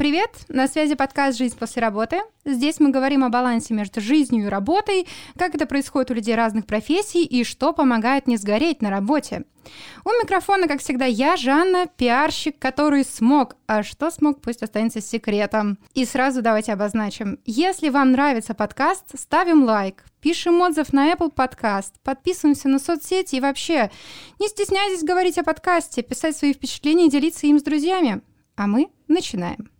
Привет! На связи подкаст «Жизнь после работы». Здесь мы говорим о балансе между жизнью и работой, как это происходит у людей разных профессий и что помогает не сгореть на работе. У микрофона, как всегда, я, Жанна, пиарщик, который смог. А что смог, пусть останется секретом. И сразу давайте обозначим. Если вам нравится подкаст, ставим лайк, пишем отзыв на Apple Podcast, подписываемся на соцсети и вообще не стесняйтесь говорить о подкасте, писать свои впечатления и делиться им с друзьями. А мы начинаем.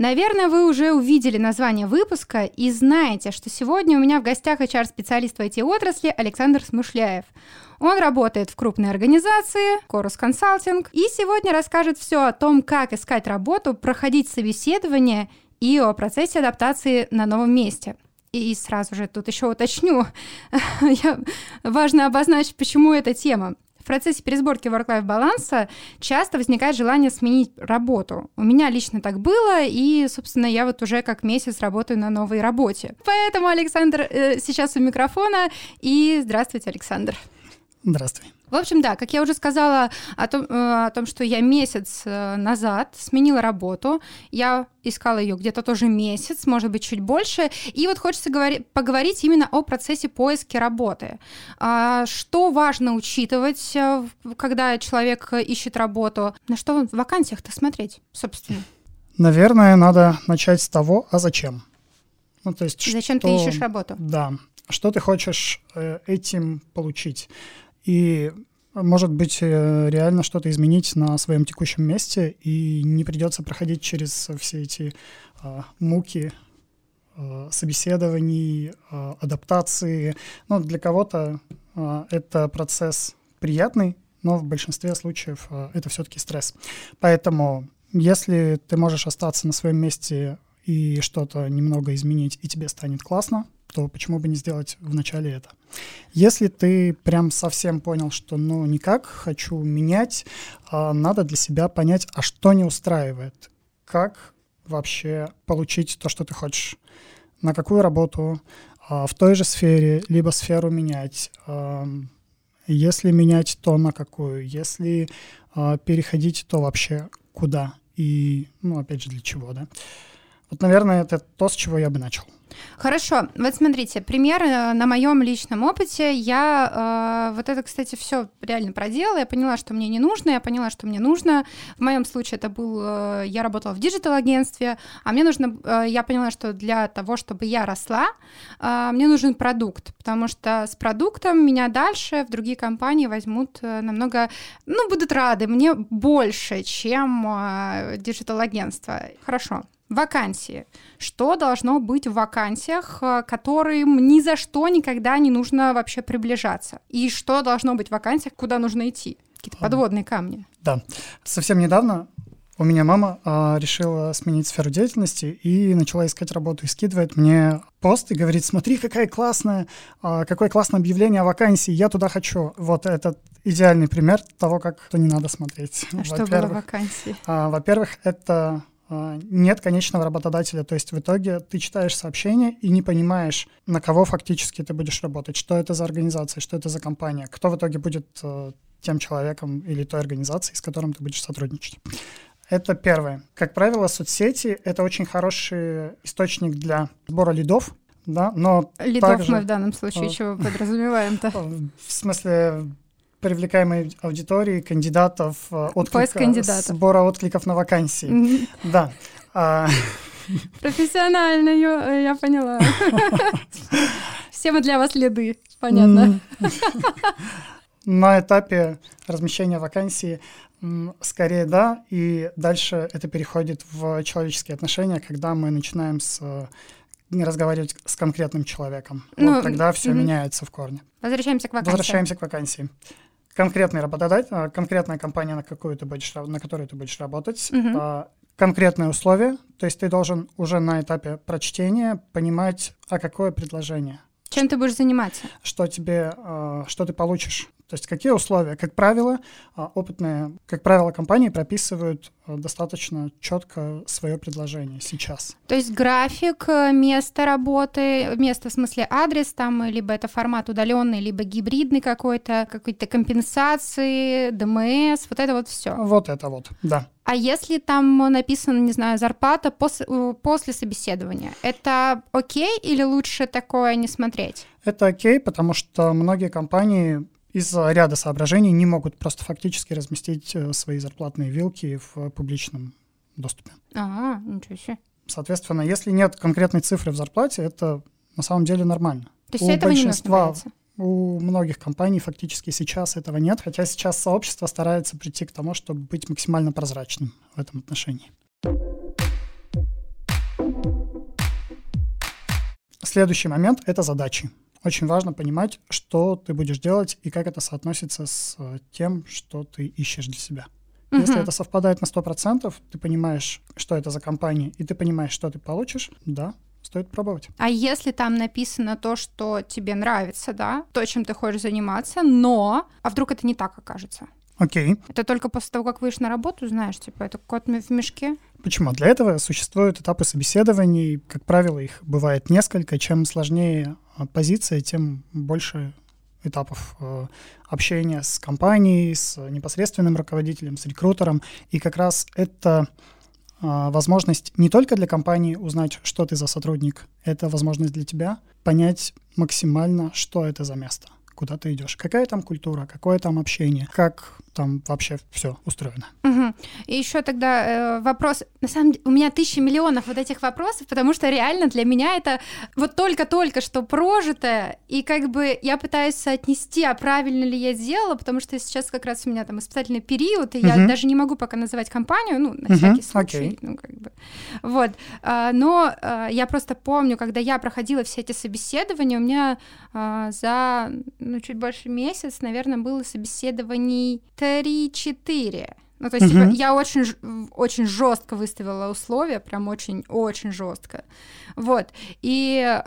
Наверное, вы уже увидели название выпуска и знаете, что сегодня у меня в гостях HR-специалист в IT-отрасли Александр Смышляев. Он работает в крупной организации, Chorus Consulting, и сегодня расскажет все о том, как искать работу, проходить собеседование и о процессе адаптации на новом месте – и сразу же тут еще уточню, я, важно обозначить, почему эта тема. В процессе пересборки work-life баланса часто возникает желание сменить работу. У меня лично так было, и, собственно, я вот уже как месяц работаю на новой работе. Поэтому Александр э, сейчас у микрофона. И здравствуйте, Александр. Здравствуй. В общем, да, как я уже сказала о том, э, о том, что я месяц э, назад сменила работу, я искала ее где-то тоже месяц, может быть, чуть больше, и вот хочется говори- поговорить именно о процессе поиска работы. А, что важно учитывать, э, когда человек ищет работу? На что в вакансиях-то смотреть, собственно? Наверное, надо начать с того, а зачем? Ну, то есть, зачем что... ты ищешь работу? Да. Что ты хочешь этим получить? И может быть э, реально что-то изменить на своем текущем месте, и не придется проходить через все эти а, муки а, собеседований, а, адаптации. Ну, для кого-то а, это процесс приятный, но в большинстве случаев а, это все-таки стресс. Поэтому, если ты можешь остаться на своем месте и что-то немного изменить, и тебе станет классно, то почему бы не сделать вначале это? Если ты прям совсем понял, что ну никак, хочу менять, а, надо для себя понять, а что не устраивает, как вообще получить то, что ты хочешь, на какую работу, а, в той же сфере, либо сферу менять, а, если менять, то на какую, если переходить, то вообще куда и, ну, опять же, для чего, да. Вот, наверное, это то, с чего я бы начал. Хорошо, вот смотрите, пример э, на моем личном опыте. Я э, вот это, кстати, все реально проделала. Я поняла, что мне не нужно, я поняла, что мне нужно. В моем случае это был, э, я работала в digital-агентстве, а мне нужно, э, я поняла, что для того, чтобы я росла, э, мне нужен продукт, потому что с продуктом меня дальше в другие компании возьмут э, намного, ну, будут рады мне больше, чем э, digital-агентство. Хорошо, вакансии. Что должно быть в вакансиях, э, которым ни за что никогда не нужно вообще приближаться? И что должно быть в вакансиях, куда нужно идти? Какие-то подводные камни. Да. Совсем недавно у меня мама а, решила сменить сферу деятельности и начала искать работу. И скидывает мне пост и говорит, смотри, какая классная, а, какое классное объявление о вакансии, я туда хочу. Вот этот идеальный пример того, как то не надо смотреть. А что было в вакансии? А, во-первых, это нет конечного работодателя. То есть в итоге ты читаешь сообщение и не понимаешь, на кого фактически ты будешь работать, что это за организация, что это за компания, кто в итоге будет э, тем человеком или той организацией, с которым ты будешь сотрудничать. Это первое. Как правило, соцсети — это очень хороший источник для сбора лидов, да, но Лидов также, мы в данном случае э, чего подразумеваем-то? В смысле, привлекаемой аудитории кандидатов, э, отклика, кандидатов. сбора откликов на вакансии. Mm-hmm. Да. А, Профессионально, я поняла. Все мы для вас лиды, понятно. На этапе размещения вакансии скорее да, и дальше это переходит в человеческие отношения, когда мы начинаем с не разговаривать с конкретным человеком. Ну, вот тогда все угу. меняется в корне. Возвращаемся к вакансии. Возвращаемся к вакансии конкретный работодатель, а, конкретная компания, на, какую ты будешь, на которой ты будешь работать, угу. конкретные условия, то есть ты должен уже на этапе прочтения понимать, а какое предложение. Чем ты будешь заниматься? Что тебе, а, что ты получишь. То есть какие условия? Как правило, а, опытные, как правило, компании прописывают а, достаточно четко свое предложение сейчас. То есть график, э, место работы, место в смысле адрес там, либо это формат удаленный, либо гибридный какой-то, какой-то компенсации, ДМС, вот это вот все. Вот это вот, да. А если там написано, не знаю, зарплата после, э, после собеседования, это окей или лучше такое не смотреть? Это окей, потому что многие компании из-за ряда соображений не могут просто фактически разместить э, свои зарплатные вилки в публичном доступе. А, ничего себе. Соответственно, если нет конкретной цифры в зарплате, это на самом деле нормально. То есть у этого большинства, не у многих компаний фактически сейчас этого нет, хотя сейчас сообщество старается прийти к тому, чтобы быть максимально прозрачным в этом отношении. Следующий момент — это задачи. Очень важно понимать, что ты будешь делать и как это соотносится с тем, что ты ищешь для себя. Uh-huh. Если это совпадает на 100%, ты понимаешь, что это за компания, и ты понимаешь, что ты получишь, да, стоит пробовать. А если там написано то, что тебе нравится, да, то, чем ты хочешь заниматься, но... А вдруг это не так окажется? Окей. Это только после того, как выйдешь на работу, знаешь, типа, это кот в мешке? Почему? Для этого существуют этапы собеседований. Как правило, их бывает несколько. Чем сложнее а, позиция, тем больше этапов э, общения с компанией, с непосредственным руководителем, с рекрутером. И как раз это а, возможность не только для компании узнать, что ты за сотрудник, это возможность для тебя понять максимально, что это за место куда ты идешь, какая там культура, какое там общение, как там вообще все устроено. Угу. И еще тогда э, вопрос, на самом деле у меня тысяча миллионов вот этих вопросов, потому что реально для меня это вот только-только что прожитое, и как бы я пытаюсь соотнести, а правильно ли я сделала, потому что сейчас как раз у меня там испытательный период, и угу. я даже не могу пока называть компанию, ну, на угу. всякий случай, okay. ну, как бы, вот. А, но а, я просто помню, когда я проходила все эти собеседования, у меня а, за ну, чуть больше месяц, наверное, было собеседований 3-4. Ну, то есть, uh-huh. типа, я очень, очень жестко выставила условия, прям очень-очень жестко. Вот. И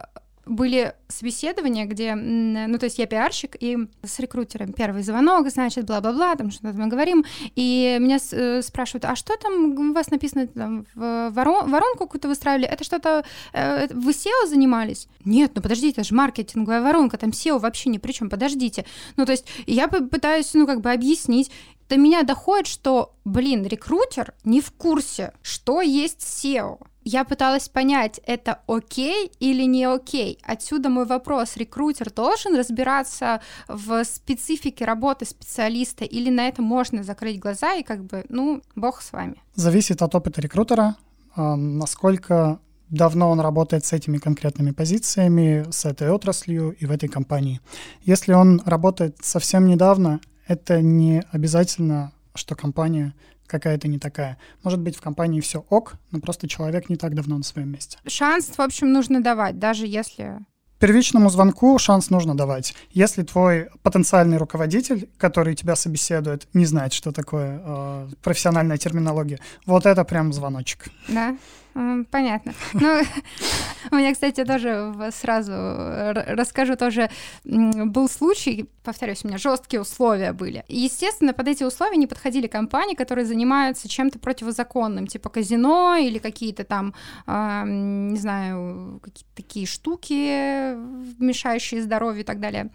были собеседования, где, ну, то есть я пиарщик, и с рекрутером первый звонок, значит, бла-бла-бла, там что-то мы говорим, и меня э, спрашивают, а что там у вас написано, там, в ворон, воронку какую-то выстраивали, это что-то, э, вы SEO занимались? Нет, ну подождите, это же маркетинговая воронка, там SEO вообще ни при чем, подождите. Ну, то есть я пытаюсь, ну, как бы объяснить, до меня доходит, что, блин, рекрутер не в курсе, что есть SEO я пыталась понять, это окей или не окей. Отсюда мой вопрос. Рекрутер должен разбираться в специфике работы специалиста или на это можно закрыть глаза и как бы, ну, бог с вами? Зависит от опыта рекрутера, а, насколько давно он работает с этими конкретными позициями, с этой отраслью и в этой компании. Если он работает совсем недавно, это не обязательно, что компания какая-то не такая. Может быть, в компании все ок, но просто человек не так давно на своем месте. Шанс, в общем, нужно давать, даже если первичному звонку шанс нужно давать. Если твой потенциальный руководитель, который тебя собеседует, не знает, что такое э, профессиональная терминология, вот это прям звоночек. Да. Понятно. Ну, у меня, кстати, тоже сразу расскажу тоже. Был случай, повторюсь, у меня жесткие условия были. Естественно, под эти условия не подходили компании, которые занимаются чем-то противозаконным, типа казино или какие-то там, не знаю, какие-то такие штуки, мешающие здоровью и так далее.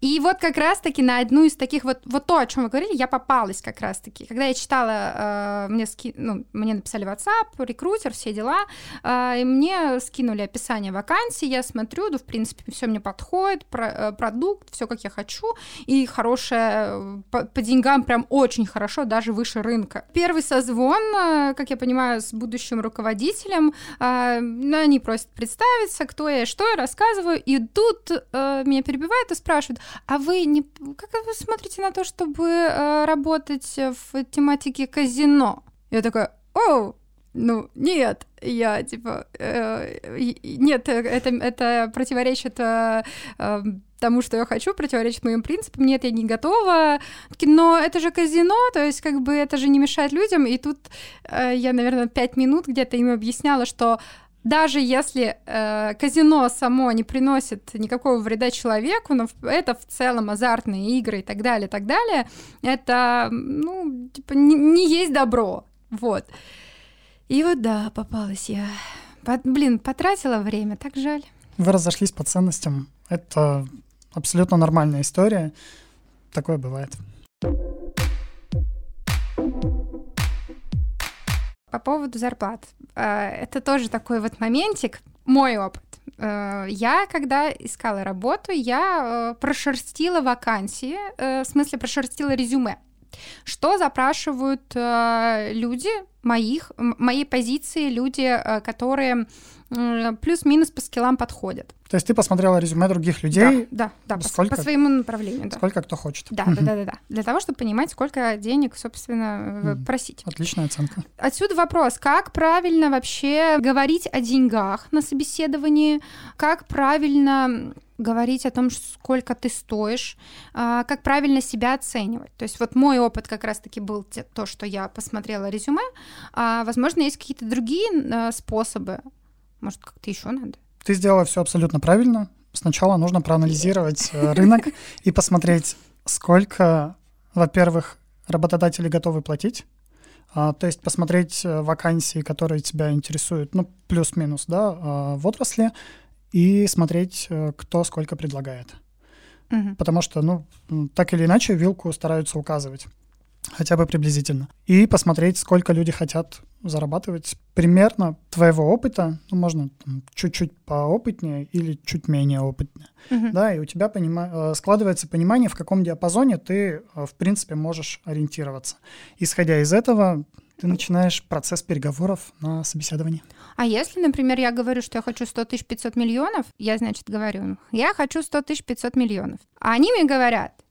И вот как раз-таки на одну из таких, вот, вот то, о чем вы говорили, я попалась как раз-таки. Когда я читала, а, мне, ски... ну, мне написали WhatsApp, рекрутер, все дела, дела. А, и мне скинули описание вакансии, я смотрю, да, в принципе, все мне подходит, э, продукт, все как я хочу, и хорошее, э, по, по деньгам прям очень хорошо, даже выше рынка. Первый созвон, э, как я понимаю, с будущим руководителем, а, ну, они просят представиться, кто я, что я рассказываю, и тут меня перебивают и спрашивают, а вы не, как вы смотрите на то, чтобы работать в тематике казино? Я такая, о, ну, нет, я, типа, э, нет, это, это противоречит э, э, тому, что я хочу, противоречит моим принципам, нет, я не готова, но это же казино, то есть, как бы, это же не мешает людям, и тут э, я, наверное, пять минут где-то им объясняла, что даже если э, казино само не приносит никакого вреда человеку, но это в целом азартные игры и так далее, и так далее, это, ну, типа, не, не есть добро, вот. И вот да, попалась я. По, блин, потратила время, так жаль. Вы разошлись по ценностям. Это абсолютно нормальная история. Такое бывает. По поводу зарплат. Э, это тоже такой вот моментик, мой опыт. Э, я, когда искала работу, я э, прошерстила вакансии, в смысле прошерстила резюме. Что запрашивают люди моих, моей позиции, люди, которые плюс-минус по скиллам подходят. То есть ты посмотрела резюме других людей? Да, да, да сколько, по, своему направлению. Да. Сколько кто хочет. Да, да, да, да, да. Для того, чтобы понимать, сколько денег, собственно, просить. Отличная оценка. Отсюда вопрос, как правильно вообще говорить о деньгах на собеседовании, как правильно говорить о том, сколько ты стоишь, а, как правильно себя оценивать. То есть вот мой опыт как раз-таки был то, что я посмотрела резюме. А, возможно, есть какие-то другие а, способы может, как-то еще надо? Ты сделала все абсолютно правильно. Сначала нужно проанализировать э, рынок и посмотреть, сколько, во-первых, работодатели готовы платить. А, то есть посмотреть э, вакансии, которые тебя интересуют, ну, плюс-минус, да, а, в отрасли, и смотреть, э, кто сколько предлагает. Угу. Потому что, ну, так или иначе, вилку стараются указывать хотя бы приблизительно. И посмотреть, сколько люди хотят зарабатывать примерно твоего опыта, ну, можно там, чуть-чуть поопытнее или чуть менее опытнее, uh-huh. да, и у тебя понима- э, складывается понимание, в каком диапазоне ты, э, в принципе, можешь ориентироваться. Исходя из этого, ты начинаешь процесс переговоров на собеседовании. А если, например, я говорю, что я хочу 100 тысяч 500 миллионов, я, значит, говорю, я хочу 100 тысяч 500 миллионов, а они мне говорят,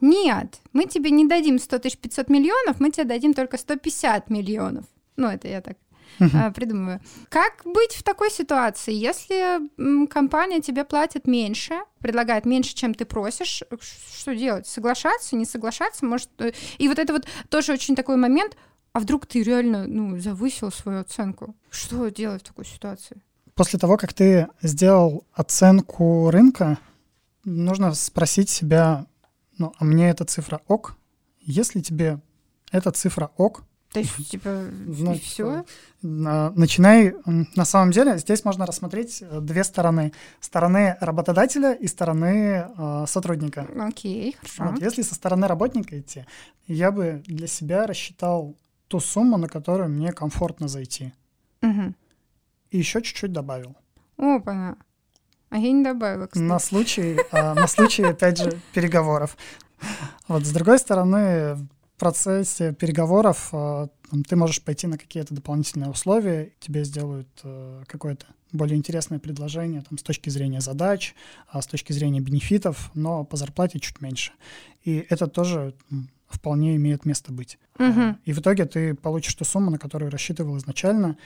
нет, мы тебе не дадим 100 тысяч 500 миллионов, мы тебе дадим только 150 миллионов. Ну, это я так uh-huh. придумываю. Как быть в такой ситуации, если компания тебе платит меньше, предлагает меньше, чем ты просишь, что делать? Соглашаться, не соглашаться? Может, э, и вот это вот тоже очень такой момент, а вдруг ты реально ну, завысил свою оценку? Что делать в такой ситуации? После того, как ты сделал оценку рынка, нужно спросить себя, ну, а мне эта цифра ок? Если тебе эта цифра ок, то есть, типа, ну, все? Начинай. На самом деле, здесь можно рассмотреть э, две стороны. Стороны работодателя и стороны э, сотрудника. Окей, хорошо. Вот, если со стороны работника идти, я бы для себя рассчитал ту сумму, на которую мне комфортно зайти. Угу. И еще чуть-чуть добавил. Опа, а я не добавила, кстати. На случай, а, на случай, опять же, переговоров. Вот, с другой стороны, в процессе переговоров а, ты можешь пойти на какие-то дополнительные условия, тебе сделают а, какое-то более интересное предложение там, с точки зрения задач, с точки зрения бенефитов, но по зарплате чуть меньше. И это тоже вполне имеет место быть. Угу. И в итоге ты получишь ту сумму, на которую рассчитывал изначально,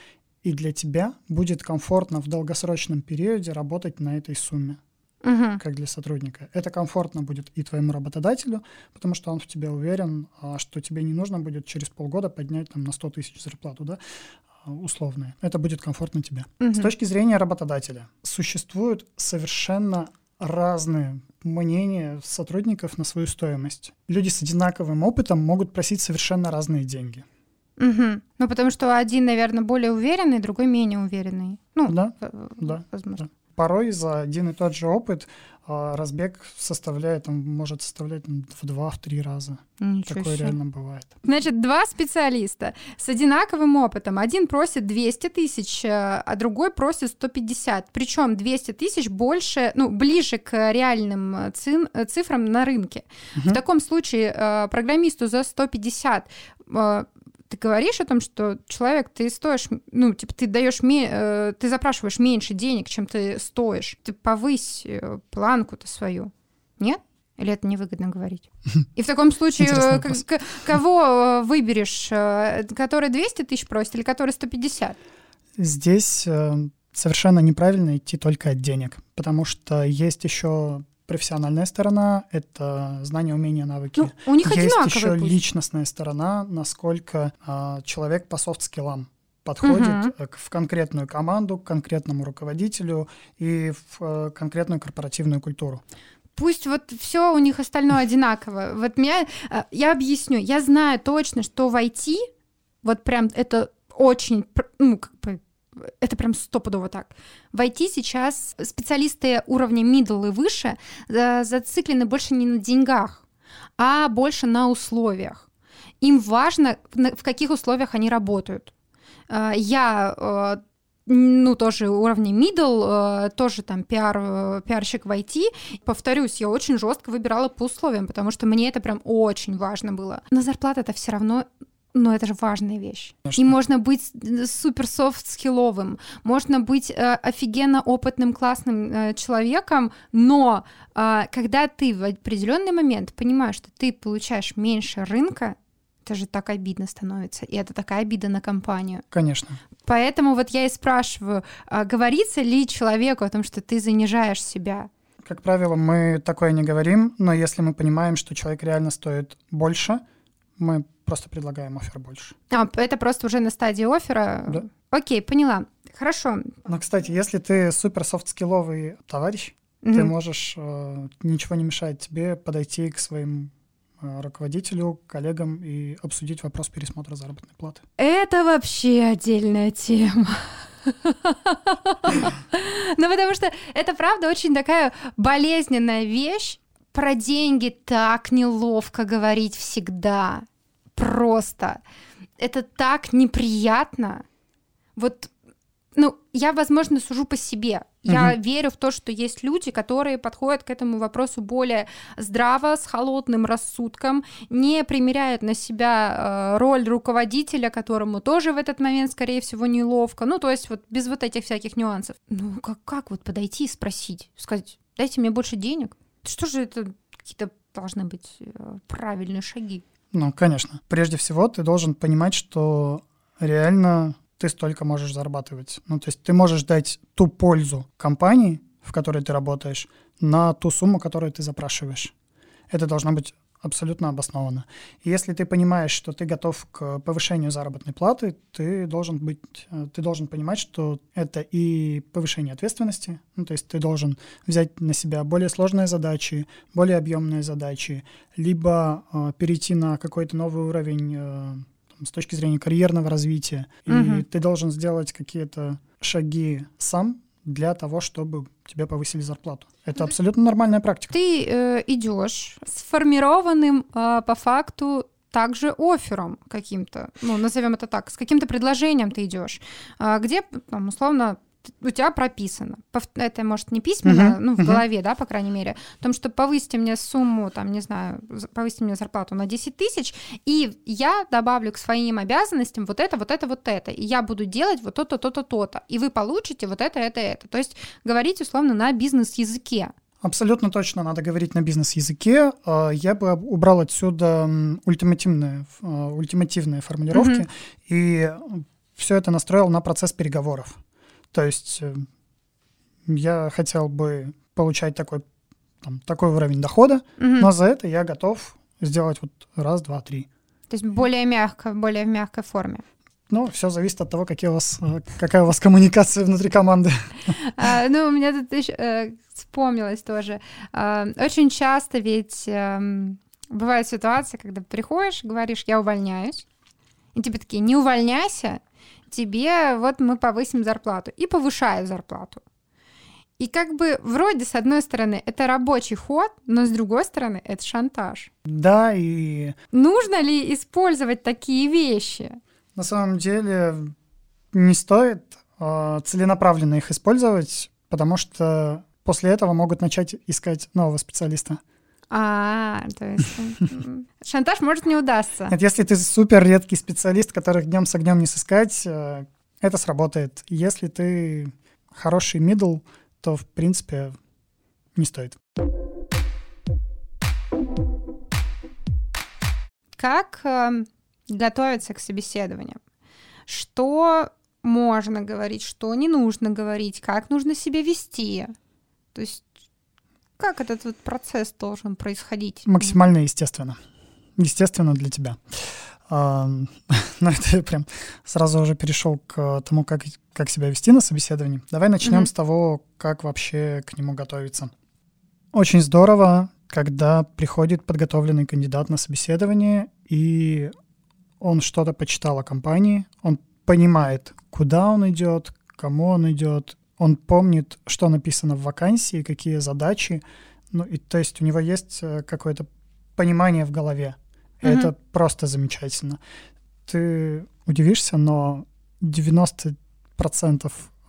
и для тебя будет комфортно в долгосрочном периоде работать на этой сумме, угу. как для сотрудника. Это комфортно будет и твоему работодателю, потому что он в тебе уверен, а, что тебе не нужно будет через полгода поднять там, на 100 тысяч зарплату, да, а, условные. Это будет комфортно тебе. Угу. С точки зрения работодателя существуют совершенно разные мнения сотрудников на свою стоимость. Люди с одинаковым опытом могут просить совершенно разные деньги. Угу. Ну, потому что один, наверное, более уверенный, другой менее уверенный. Ну, да, да, возможно. Да. Порой за один и тот же опыт а, разбег составляет, он может составлять там, в два-три раза. Ничего Такое себе. реально бывает. Значит, два специалиста с одинаковым опытом. Один просит 200 тысяч, э, а другой просит 150. Причем 200 тысяч больше, ну, ближе к реальным э, цифрам на рынке. Угу. В таком случае э, программисту за 150 ты говоришь о том, что человек, ты стоишь, ну, типа, ты даешь, э, ты запрашиваешь меньше денег, чем ты стоишь. Ты повысь э, планку-то свою. Нет? Или это невыгодно говорить? И в таком случае э, кого выберешь? Который 200 тысяч просит или который 150? Здесь совершенно неправильно идти только от денег, потому что есть еще профессиональная сторона — это знания, умения, навыки. Ну, у них Есть еще путь. личностная сторона, насколько а, человек по софт-скиллам. подходит угу. в конкретную команду, к конкретному руководителю и в э, конкретную корпоративную культуру. Пусть вот все у них остальное одинаково. Вот меня, э, я объясню, я знаю точно, что в IT вот прям это очень, ну, как бы, это прям стопудово так. В IT сейчас специалисты уровня middle и выше зациклены больше не на деньгах, а больше на условиях. Им важно, в каких условиях они работают. Э, я э, ну, тоже уровня middle, э, тоже там пиар, пиарщик в IT. Повторюсь, я очень жестко выбирала по условиям, потому что мне это прям очень важно было. Но зарплата это все равно но это же важная вещь. Конечно. И можно быть супер софт-скилловым, можно быть э, офигенно опытным, классным э, человеком, но э, когда ты в определенный момент понимаешь, что ты получаешь меньше рынка, это же так обидно становится, и это такая обида на компанию. Конечно. Поэтому вот я и спрашиваю, а говорится ли человеку о том, что ты занижаешь себя? Как правило, мы такое не говорим, но если мы понимаем, что человек реально стоит больше, мы просто предлагаем офер больше. А, это просто уже на стадии оффера? Да. Окей, поняла. Хорошо. Но, кстати, если ты супер софт-скилловый товарищ, угу. ты можешь, э, ничего не мешает тебе подойти к своим Э, руководителю, коллегам и обсудить вопрос пересмотра заработной платы. Это вообще отдельная тема. Ну, потому что это, правда, очень такая болезненная вещь. Про деньги так неловко говорить всегда. Просто. Это так неприятно. Вот, ну, я, возможно, сужу по себе. Я угу. верю в то, что есть люди, которые подходят к этому вопросу более здраво, с холодным рассудком, не примеряют на себя э, роль руководителя, которому тоже в этот момент, скорее всего, неловко. Ну, то есть вот без вот этих всяких нюансов. Ну, как, как вот подойти и спросить, сказать, дайте мне больше денег? Что же это какие-то должны быть э, правильные шаги? Ну, конечно. Прежде всего, ты должен понимать, что реально ты столько можешь зарабатывать. Ну, то есть ты можешь дать ту пользу компании, в которой ты работаешь, на ту сумму, которую ты запрашиваешь. Это должно быть абсолютно обосновано. И если ты понимаешь, что ты готов к повышению заработной платы, ты должен быть, э, ты должен понимать, что это и повышение ответственности, ну, то есть ты должен взять на себя более сложные задачи, более объемные задачи, либо э, перейти на какой-то новый уровень э, с точки зрения карьерного развития. Угу. И ты должен сделать какие-то шаги сам для того, чтобы тебе повысили зарплату. Это абсолютно нормальная практика. Ты э, идешь сформированным э, по факту также оффером каким-то, ну, назовем это так, с каким-то предложением ты идешь, э, где, там, условно, у тебя прописано. Это, может, не письменно, uh-huh, ну, в uh-huh. голове, да, по крайней мере, о том, что повысьте мне сумму, там, не знаю, повысьте мне зарплату на 10 тысяч, и я добавлю к своим обязанностям вот это, вот это, вот это, и я буду делать вот то-то, то-то, то-то, и вы получите вот это, это, это. То есть говорить, условно, на бизнес-языке. Абсолютно точно надо говорить на бизнес-языке. А, я бы убрал отсюда ультимативные, а, ультимативные формулировки, uh-huh. и все это настроил на процесс переговоров. То есть э, я хотел бы получать такой, там, такой уровень дохода, угу. но за это я готов сделать вот раз, два, три. То есть более мягко, более в мягкой форме. Ну, все зависит от того, какие у вас, э, какая у вас коммуникация внутри команды. А, ну, у меня тут еще э, вспомнилось тоже. А, очень часто ведь э, бывает ситуация, когда приходишь, говоришь, я увольняюсь, и тебе такие, не увольняйся, тебе вот мы повысим зарплату. И повышаю зарплату. И как бы вроде, с одной стороны, это рабочий ход, но с другой стороны, это шантаж. Да, и... Нужно ли использовать такие вещи? На самом деле не стоит э, целенаправленно их использовать, потому что после этого могут начать искать нового специалиста. А, то есть шантаж может не удастся. Нет, если ты супер редкий специалист, которых днем с огнем не сыскать, э, это сработает. Если ты хороший мидл, то, в принципе, не стоит. Как э, готовиться к собеседованию? Что можно говорить, что не нужно говорить, как нужно себя вести? То есть как этот вот процесс должен происходить? Максимально естественно. Естественно для тебя. А, ну, это прям сразу уже перешел к тому, как, как себя вести на собеседовании. Давай начнем mm-hmm. с того, как вообще к нему готовиться. Очень здорово, когда приходит подготовленный кандидат на собеседование, и он что-то почитал о компании, он понимает, куда он идет, кому он идет, он помнит, что написано в вакансии, какие задачи, ну, и то есть у него есть э, какое-то понимание в голове. И mm-hmm. это просто замечательно. Ты удивишься, но 90%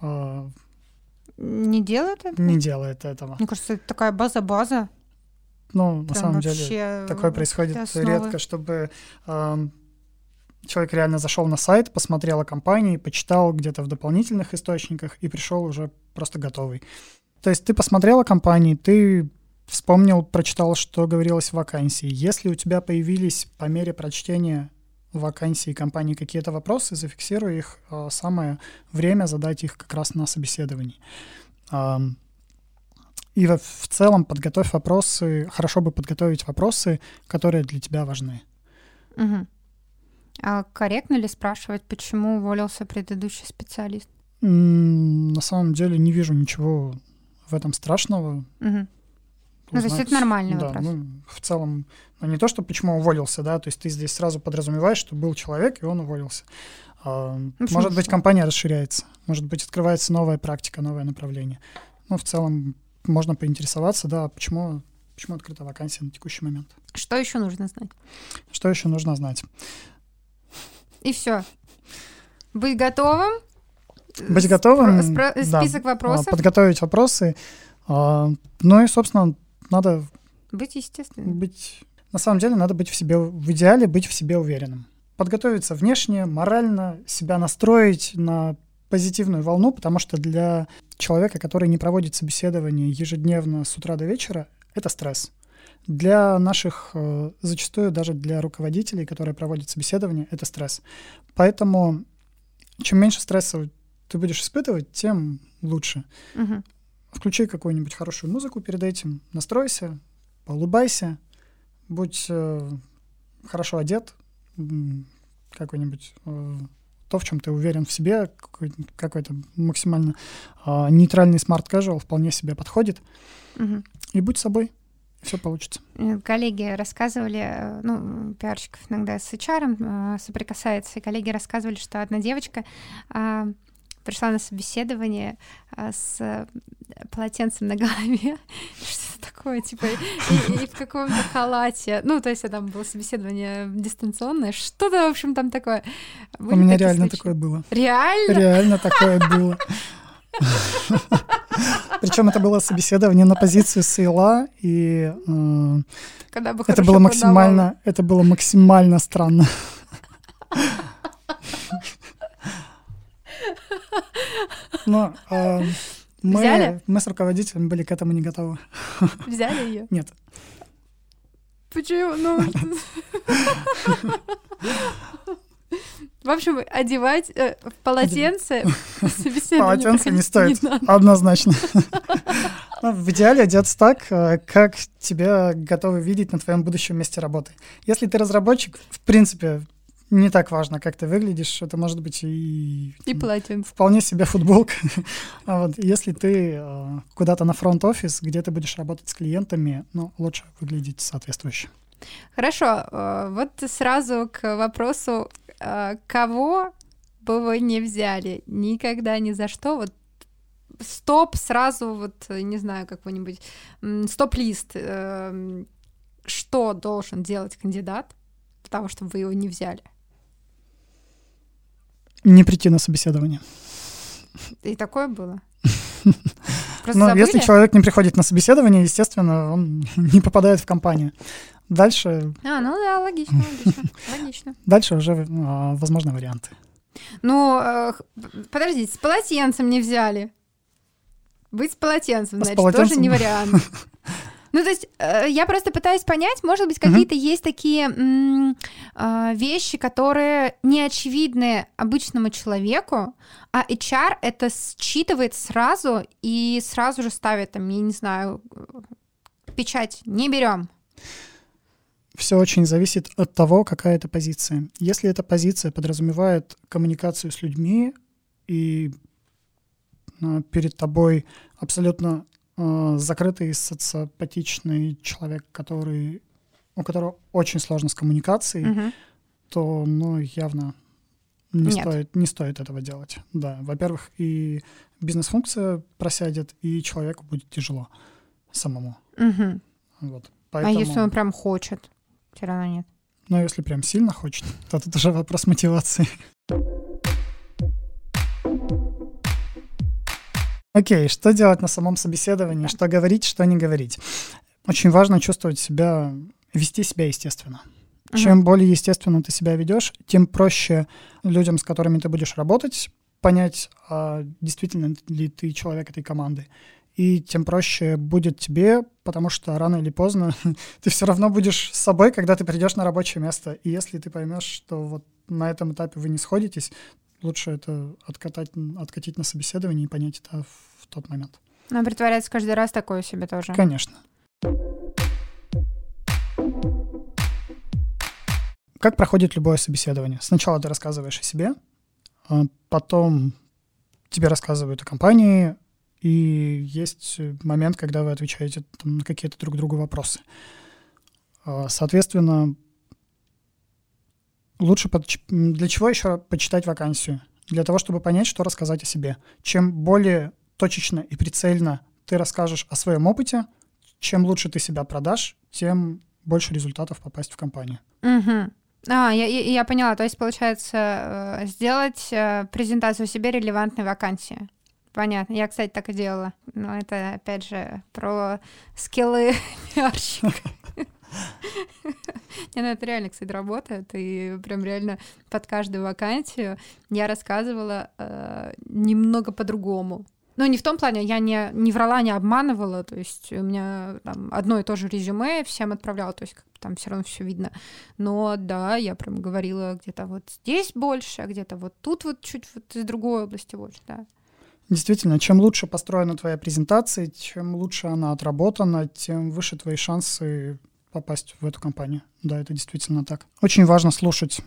э, не делает этого? Не делает этого. Мне кажется, это такая база-база. Ну, Прям на самом деле, такое происходит редко, чтобы э, человек реально зашел на сайт, посмотрел о компании, почитал где-то в дополнительных источниках и пришел уже просто готовый. То есть ты посмотрел о компании, ты вспомнил, прочитал, что говорилось в вакансии. Если у тебя появились по мере прочтения вакансии компании какие-то вопросы, зафиксируй их. А, самое время задать их как раз на собеседовании. И в целом подготовь вопросы, хорошо бы подготовить вопросы, которые для тебя важны. Угу. А корректно ли спрашивать, почему уволился предыдущий специалист? На самом деле не вижу ничего в этом страшного. Угу. Ну, то есть это нормальный да, вопрос. Ну, в целом, ну, не то, что почему уволился, да, то есть ты здесь сразу подразумеваешь, что был человек, и он уволился. А, ну, может быть, компания расширяется, может быть, открывается новая практика, новое направление. Ну, в целом, можно поинтересоваться, да, почему, почему открыта вакансия на текущий момент. Что еще нужно знать? Что еще нужно знать? И все. Быть готовым. Быть готовым. Спро- спро- да. Список вопросов. Подготовить вопросы. А, ну и, собственно, надо... Быть естественным. Быть... На самом деле надо быть в себе, в идеале быть в себе уверенным. Подготовиться внешне, морально, себя настроить на позитивную волну, потому что для человека, который не проводит собеседование ежедневно с утра до вечера, это стресс. Для наших, э, зачастую даже для руководителей, которые проводят собеседование, это стресс. Поэтому чем меньше стресса ты будешь испытывать, тем лучше. Угу включи какую-нибудь хорошую музыку перед этим, настройся, поулыбайся, будь э, хорошо одет, какой-нибудь э, то, в чем ты уверен в себе, какой- какой-то максимально э, нейтральный смарт casual вполне себе подходит. Угу. И будь собой, все получится. Э, коллеги рассказывали, э, ну, пиарщиков иногда с HR э, соприкасается, и коллеги рассказывали, что одна девочка пришла на собеседование с полотенцем на голове, что-то такое, типа, и, и в каком-то халате. Ну, то есть там было собеседование дистанционное, что-то, в общем, там такое. Были У меня реально случаи? такое было. Реально? Реально такое было. Причем это было собеседование на позицию сейла, и э, Когда бы это было максимально, это было максимально странно. Но э, мы, Взяли? мы с руководителем были к этому не готовы. Взяли ее? Нет. Почему? Ну... В общем, одевать э, в полотенце Полотенце не стоит, однозначно. Ну, в идеале одеться так, э, как тебя готовы видеть на твоем будущем месте работы. Если ты разработчик, в принципе, не так важно, как ты выглядишь. Это может быть и... И полотенце. Вполне себе футболка. а вот если ты э, куда-то на фронт-офис, где ты будешь работать с клиентами, ну, лучше выглядеть соответствующе. Хорошо. Э, вот сразу к вопросу, э, кого бы вы не взяли? Никогда, ни за что. Вот стоп сразу, вот, не знаю, какой-нибудь стоп-лист. Э, что должен делать кандидат, потому что вы его не взяли? Не прийти на собеседование. И такое было? Ну, если человек не приходит на собеседование, естественно, он не попадает в компанию. Дальше... А, ну да, логично, логично. логично. Дальше уже а, возможны варианты. Ну, э, подождите, с полотенцем не взяли. Быть с полотенцем, а значит, с полотенцем... тоже не вариант. Ну, то есть э, я просто пытаюсь понять, может быть, какие-то mm-hmm. есть такие м- э, вещи, которые не очевидны обычному человеку, а HR это считывает сразу и сразу же ставит там, я не знаю, печать, не берем. Все очень зависит от того, какая это позиция. Если эта позиция подразумевает коммуникацию с людьми, и э, перед тобой абсолютно э, закрытый социопатичный человек, который, у которого очень сложно с коммуникацией, Мгм. то, ну, явно не Нет. стоит, не стоит этого делать. Да, во-первых, и бизнес-функция просядет, и человеку будет тяжело самому. Мгм. Вот. А Поэтому, если он прям хочет? Все равно нет. ну, если прям сильно хочет, то тут уже вопрос мотивации. Окей, что делать на самом собеседовании? Что говорить, что не говорить? Очень важно чувствовать себя, вести себя естественно. Мгм. Чем более естественно ты себя ведешь, тем проще людям, с которыми ты будешь работать, понять, а действительно ли ты человек этой команды. И тем проще будет тебе, потому что рано или поздно ты все равно будешь с собой, когда ты придешь на рабочее место. И если ты поймешь, что вот на этом этапе вы не сходитесь, лучше это откатать, откатить на собеседование и понять это в тот момент. Но притворяться каждый раз такое себе тоже. Конечно. Как проходит любое собеседование? Сначала ты рассказываешь о себе, а потом тебе рассказывают о компании, и есть момент, когда вы отвечаете там, на какие-то друг другу вопросы. А, Соответственно, лучше м, для чего еще почитать вакансию? Для того, чтобы понять, что рассказать о себе. Чем более точечно и прицельно ты расскажешь о своем опыте, чем лучше ты себя продашь, тем больше результатов попасть в компанию. Мгм. А, я, я, я поняла. То есть, получается, э, сделать э, презентацию себе релевантной вакансии. Понятно. Я, кстати, так и делала. Но это, опять же, про скиллы пиарщика. Не, ну это реально, кстати, работает. И прям реально под каждую вакансию я рассказывала э, немного по-другому. Ну, не в том плане, я не, не врала, не обманывала, то есть у меня там одно и то же резюме всем отправляла, то есть как там все равно все видно. Но да, я прям говорила где-то вот здесь больше, а где-то вот тут вот чуть вот из другой области больше, да. Действительно, чем лучше построена твоя презентация, чем лучше она отработана, тем выше твои шансы попасть в эту компанию. Да, это действительно так. Очень важно слушать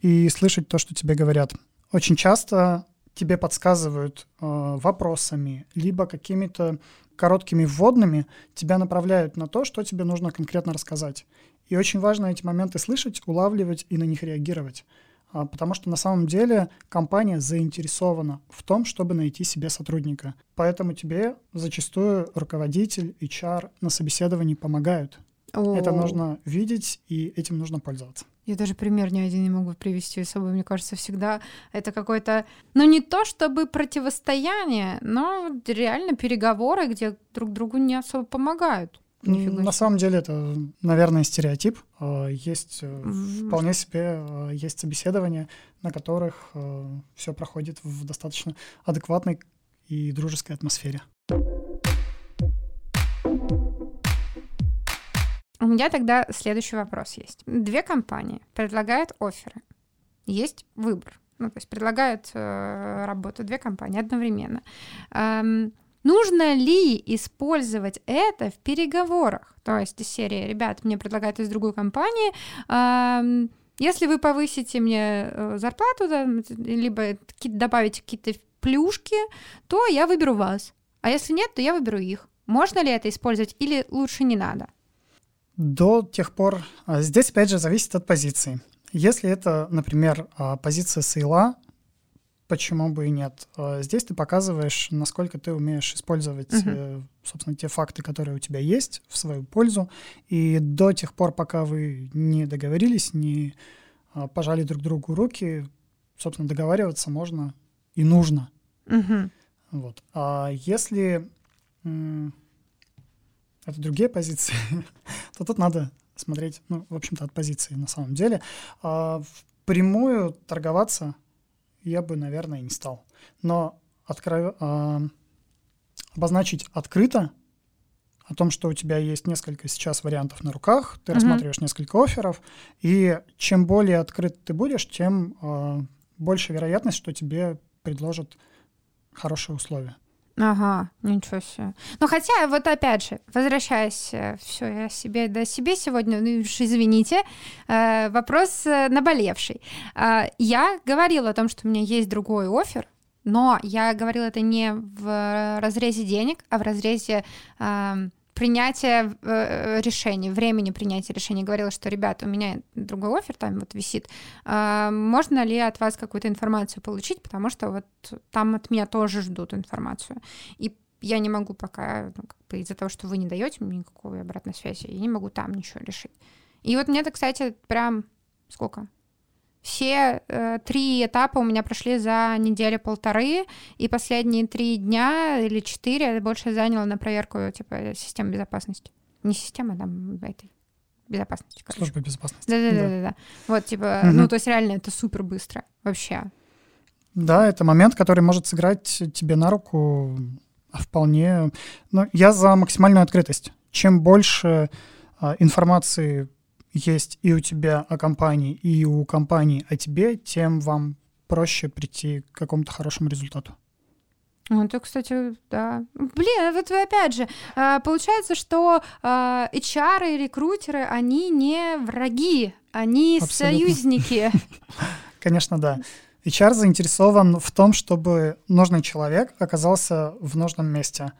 и слышать то, что тебе говорят. Очень часто тебе подсказывают э, вопросами, либо какими-то короткими вводными тебя направляют на то, что тебе нужно конкретно рассказать. И очень важно эти моменты слышать, улавливать и на них реагировать. А, Потому что на самом деле компания заинтересована в том, чтобы найти себе сотрудника. Поэтому тебе зачастую руководитель, HR на собеседовании помогают. Это О, нужно видеть, и этим нужно пользоваться. Я даже пример ни один не могу привести с собой. Мне кажется, всегда это какой-то, ну не то чтобы противостояние, но реально переговоры, где друг другу не особо помогают. Нифига На самом деле это, наверное, стереотип. А, Есть э, М, вполне себе э, есть собеседования, на которых все проходит в достаточно адекватной и дружеской атмосфере. У меня тогда следующий вопрос есть. Две компании предлагают оферы. Есть выбор. Ну, то есть предлагают э, работу две компании одновременно. Эм, нужно ли использовать это в переговорах? То есть из серии, ребят, мне предлагают из другой компании, если вы повысите мне э, зарплату, либо добавите какие-то плюшки, то я выберу вас. А если нет, то я выберу их. Можно ли это использовать или лучше не надо? До тех пор, а, здесь опять же зависит от позиции. Если это, например, а, позиция сейла, почему бы и нет? А, Здесь ты показываешь, насколько ты умеешь использовать, э, собственно, те факты, которые у тебя есть, в свою пользу. И до тех пор, пока вы не договорились, не а, пожали друг другу руки, собственно, договариваться можно и нужно. Мгм. Вот. А если это другие позиции, то тут надо смотреть, ну, в общем-то, от позиции на самом деле. А впрямую торговаться я бы, наверное, не стал. Но откро- а, обозначить открыто о том, что у тебя есть несколько сейчас вариантов на руках, ты Мгм. рассматриваешь несколько офферов, и чем более открыт ты будешь, тем а, больше вероятность, что тебе предложат хорошие условия. Ага, ничего себе. Ну, хотя, вот опять же, возвращаясь, э, все, я себе до себе сегодня, ну, уж извините, э, вопрос э, наболевший. Э, я говорила о том, что у меня есть другой офер, но я говорила это не в разрезе денег, а в разрезе принятия э, решений, времени принятия решений. Говорила, что, ребята, у меня другой офер там вот висит. Э, можно ли от вас какую-то информацию получить, потому что вот там от меня тоже ждут информацию. И я не могу пока, ну, как бы из-за того, что вы не даете мне никакой обратной связи, я не могу там ничего решить. И вот мне это, кстати, прям сколько? Все э, три этапа у меня прошли за неделю-полторы, и последние три дня или четыре больше заняло на проверку типа системы безопасности. Не системы, а там этой безопасности. Короче. Служба безопасности. Да-да-да. Вот, типа, угу. ну, то есть реально это супер быстро вообще. Да, это момент, который может сыграть тебе на руку вполне. Но я за максимальную открытость. Чем больше а, информации есть и у тебя о компании, и у компании о тебе, тем вам проще прийти к какому-то хорошему результату. Ну, это, кстати, да. Блин, вот вы опять же, а, получается, что а, HR и рекрутеры, они не враги, они Абсолютно. союзники. Конечно, да. HR заинтересован в том, чтобы нужный человек оказался в нужном месте.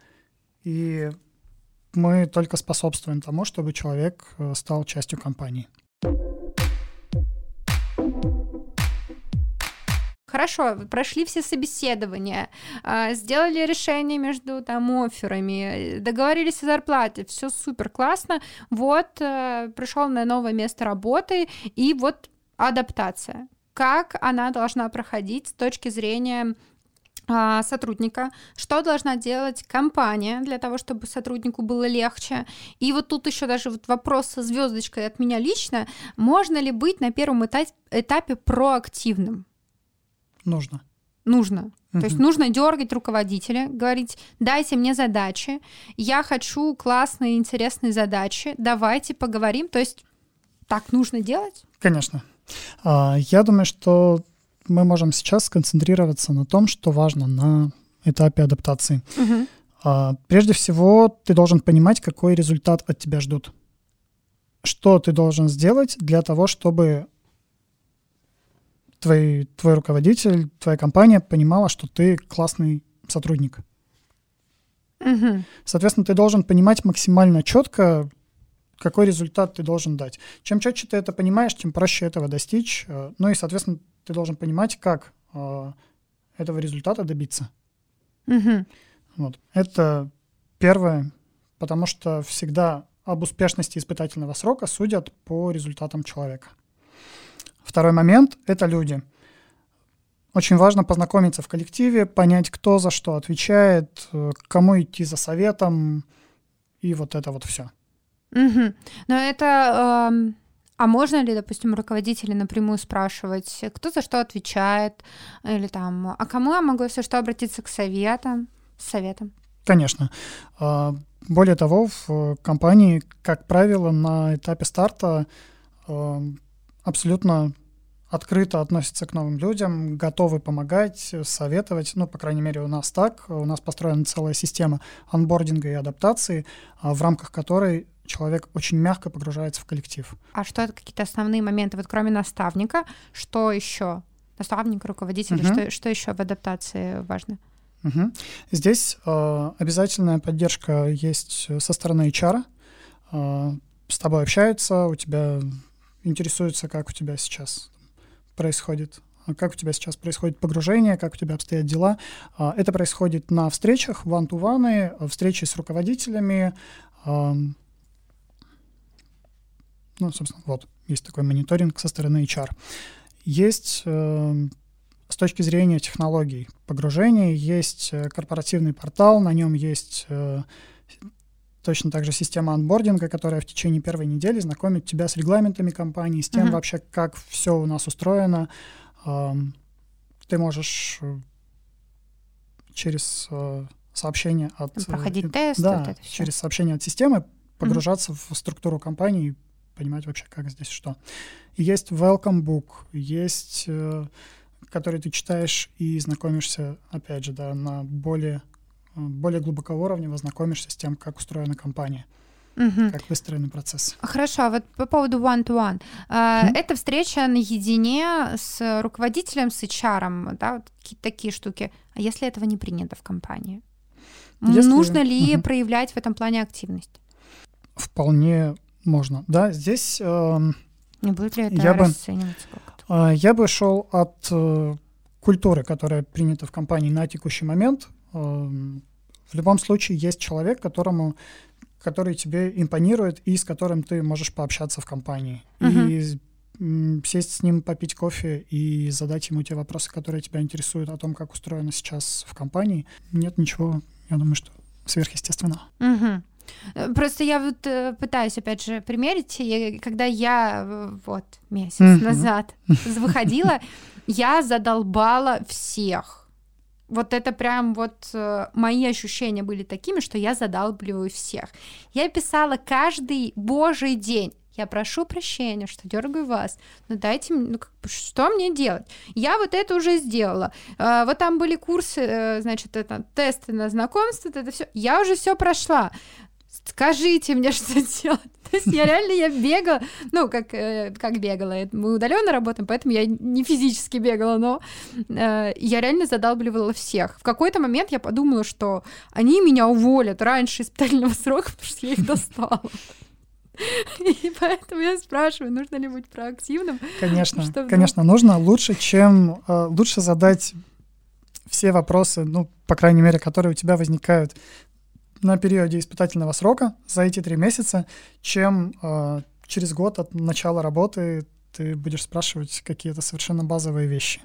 И мы только способствуем тому, чтобы человек э, стал частью компании. Хорошо, прошли все собеседования, а, сделали решение между там офферами, договорились о зарплате, все супер классно. Вот э, пришел на новое место работы и вот адаптация. Как она должна проходить с точки зрения сотрудника, что должна делать компания для того, чтобы сотруднику было легче. И вот тут еще даже вот вопрос со звездочкой от меня лично, можно ли быть на первом этапе, этапе проактивным? Нужно. Нужно. Угу. То есть нужно дергать руководителя, говорить, дайте мне задачи, я хочу классные, интересные задачи, давайте поговорим. То есть так нужно делать? Конечно. А, я думаю, что мы можем сейчас сконцентрироваться на том, что важно на этапе адаптации. Угу. Прежде всего, ты должен понимать, какой результат от тебя ждут. Что ты должен сделать для того, чтобы твой, твой руководитель, твоя компания понимала, что ты классный сотрудник. Угу. Соответственно, ты должен понимать максимально четко, какой результат ты должен дать. Чем четче ты это понимаешь, тем проще этого достичь. Э, ну и, соответственно, ты должен понимать, как э, этого результата добиться. Угу. Вот. Это первое, потому что всегда об успешности испытательного срока судят по результатам человека. Второй момент — это люди. Очень важно познакомиться в коллективе, понять, кто за что отвечает, э, к кому идти за советом, и вот это вот все. Угу. Но это э, а можно ли, допустим, руководители напрямую спрашивать, кто за что отвечает, или там, а кому я могу, если что, обратиться к советам, с советом? Конечно. А, более того, в компании, как правило, на этапе старта а, абсолютно открыто относятся к новым людям, готовы помогать, советовать. Ну, по крайней мере, у нас так. У нас построена целая система анбординга и адаптации, а, в рамках которой человек очень мягко погружается в коллектив. А что это какие-то основные моменты? Вот кроме наставника, что еще? Наставник, руководитель, угу. что, что еще в адаптации важно? Угу. Здесь э, обязательная поддержка есть со стороны HR. Э, с тобой общаются, у тебя интересуются, как у тебя сейчас происходит как у тебя сейчас происходит погружение, как у тебя обстоят дела. А, это происходит на встречах, ван-ту-ваны, встречи с руководителями, ну, собственно, вот, есть такой мониторинг со стороны HR. Есть э, с точки зрения технологий погружения, есть э, корпоративный портал, на нем есть э, точно так же система анбординга, которая в течение первой недели знакомит тебя с регламентами компании, с тем uh-huh. вообще, как все у нас устроено. Э, ты можешь э, через э, сообщение от... Проходить тест, да, вот это все. через сообщение от системы погружаться uh-huh. в структуру компании понимать вообще, как здесь что. И есть welcome book, есть, э, который ты читаешь и знакомишься, опять же, да, на более более глубокого уровня знакомишься с тем, как устроена компания. Мгм. Как выстроены процессы. Хорошо, а вот по поводу one-to-one. А, Мгм. Это встреча наедине с руководителем, с HR, да, вот какие-то такие штуки. А если этого не принято в компании? Если- Нужно ли Мгм. проявлять в этом плане активность? Вполне можно. Да, здесь эм, Не будет ли это Я бы- расцениваться как-то? А, Я бы шел от э, культуры, которая принята в компании на текущий момент. Эм, В любом случае есть человек, которому, который тебе импонирует и с которым ты можешь пообщаться в компании. Мгм. И сесть с ним, попить кофе и задать ему те вопросы, которые тебя интересуют о том, как устроено сейчас в компании. Нет ничего, я думаю, что сверхъестественного. Мгм. Э, Просто я вот э, пытаюсь, опять же, примерить, и когда я э, вот месяц Мгм. назад выходила, я задолбала всех. Вот это прям вот э, мои ощущения были такими, что я задалбливаю всех. Я писала каждый божий день. Я прошу прощения, что дергаю вас. Но дайте мне, ну, как что мне делать? Я вот это уже сделала. А, вот там были курсы, э, значит, это тесты на знакомство, это все. Я уже все прошла. Скажите мне, что делать. То есть я реально я бегала, ну, как, э, как бегала. Мы удаленно работаем, поэтому я не физически бегала, но э, я реально задалбливала всех. В какой-то момент я подумала, что они меня уволят раньше испытательного срока, потому что я их достала. И поэтому я спрашиваю, нужно ли быть проактивным. Конечно, Что вдруг? конечно, нужно лучше, чем э, лучше задать все вопросы, ну, по крайней мере, которые у тебя возникают на периоде испытательного срока за эти три месяца, чем э, через год от начала работы ты будешь спрашивать какие-то совершенно базовые вещи.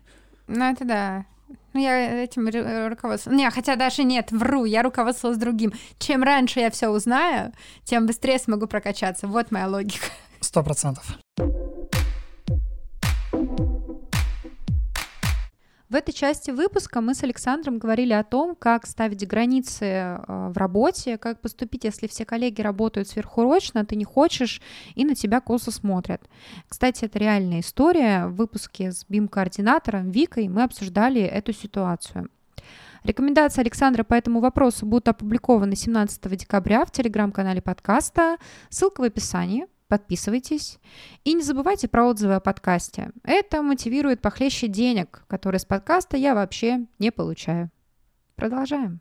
Ну, это да. Ну, я этим ру- руководствовалась. Не, хотя даже нет, вру, я руководствовалась другим. Чем раньше я все узнаю, тем быстрее смогу прокачаться. Вот моя логика. Сто процентов. В этой части выпуска мы с Александром говорили о том, как ставить границы э, в работе, как поступить, если все коллеги работают сверхурочно, ты не хочешь, и на тебя косо смотрят. Кстати, это реальная история. В выпуске с БИМ-координатором Викой мы обсуждали эту ситуацию. Рекомендации Александра по этому вопросу будут опубликованы 17 декабря в телеграм-канале подкаста. Ссылка в описании. Подписывайтесь. И не забывайте про отзывы о подкасте. Это мотивирует похлеще денег, которые с подкаста я вообще не получаю. Продолжаем.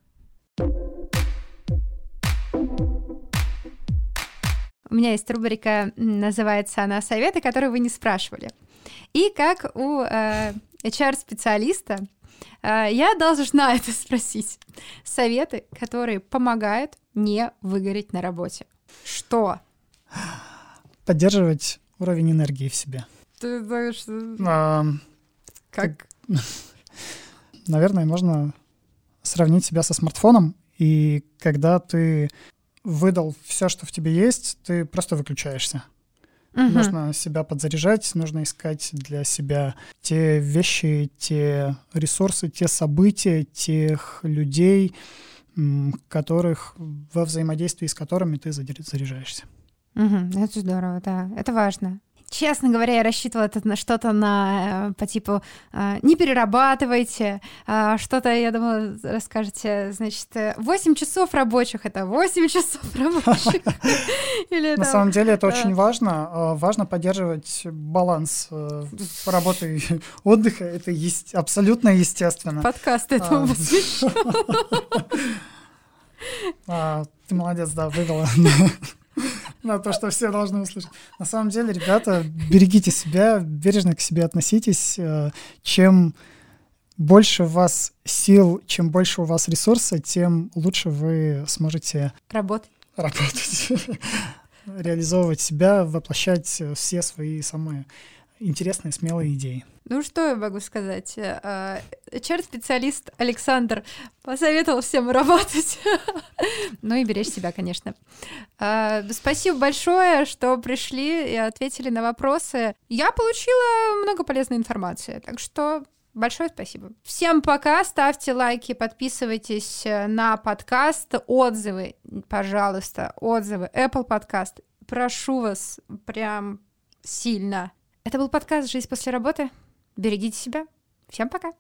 У меня есть рубрика, называется она «Советы, которые вы не спрашивали». И как у э, HR-специалиста э, я должна это спросить. Советы, которые помогают не выгореть на работе. Что? Поддерживать уровень энергии в себе. Ты знаешь, А, как... наверное, можно сравнить себя со смартфоном, и когда ты выдал все, что в тебе есть, ты просто выключаешься. Мгм. Нужно себя подзаряжать, нужно искать для себя те вещи, те ресурсы, те события, тех людей, которых во взаимодействии с которыми ты заря- заряжаешься. Мгм, Это здорово, да, это важно. Честно говоря, я рассчитывала это на что-то на э, по типу э, не перерабатывайте, а что-то, я думала, расскажете, значит, э, 8 часов рабочих это 8 часов рабочих. На самом деле это э, очень важно. А, Важно поддерживать баланс э, работы и отдыха. Это абсолютно естественно. подкаст этому А. посвящен. А, ты молодец, да, вывела на, то, что все должны услышать. На самом деле, ребята, берегите себя, бережно к себе относитесь. Э, Чем больше у вас сил, чем больше у вас ресурса, тем лучше вы сможете Работать. работать, реализовывать себя, воплощать все свои самые интересные, смелые идеи. Ну, что я могу сказать? HR-специалист Александр посоветовал всем работать. Ну и беречь себя, конечно. Э, Спасибо большое, что пришли и ответили на вопросы. Я получила много полезной информации, так что большое спасибо. Всем пока, ставьте лайки, подписывайтесь э, на подкаст, отзывы, пожалуйста, отзывы, Apple подкаст. Прошу вас прям сильно. Это был подкаст «Жизнь после работы». Берегите себя. Всем пока.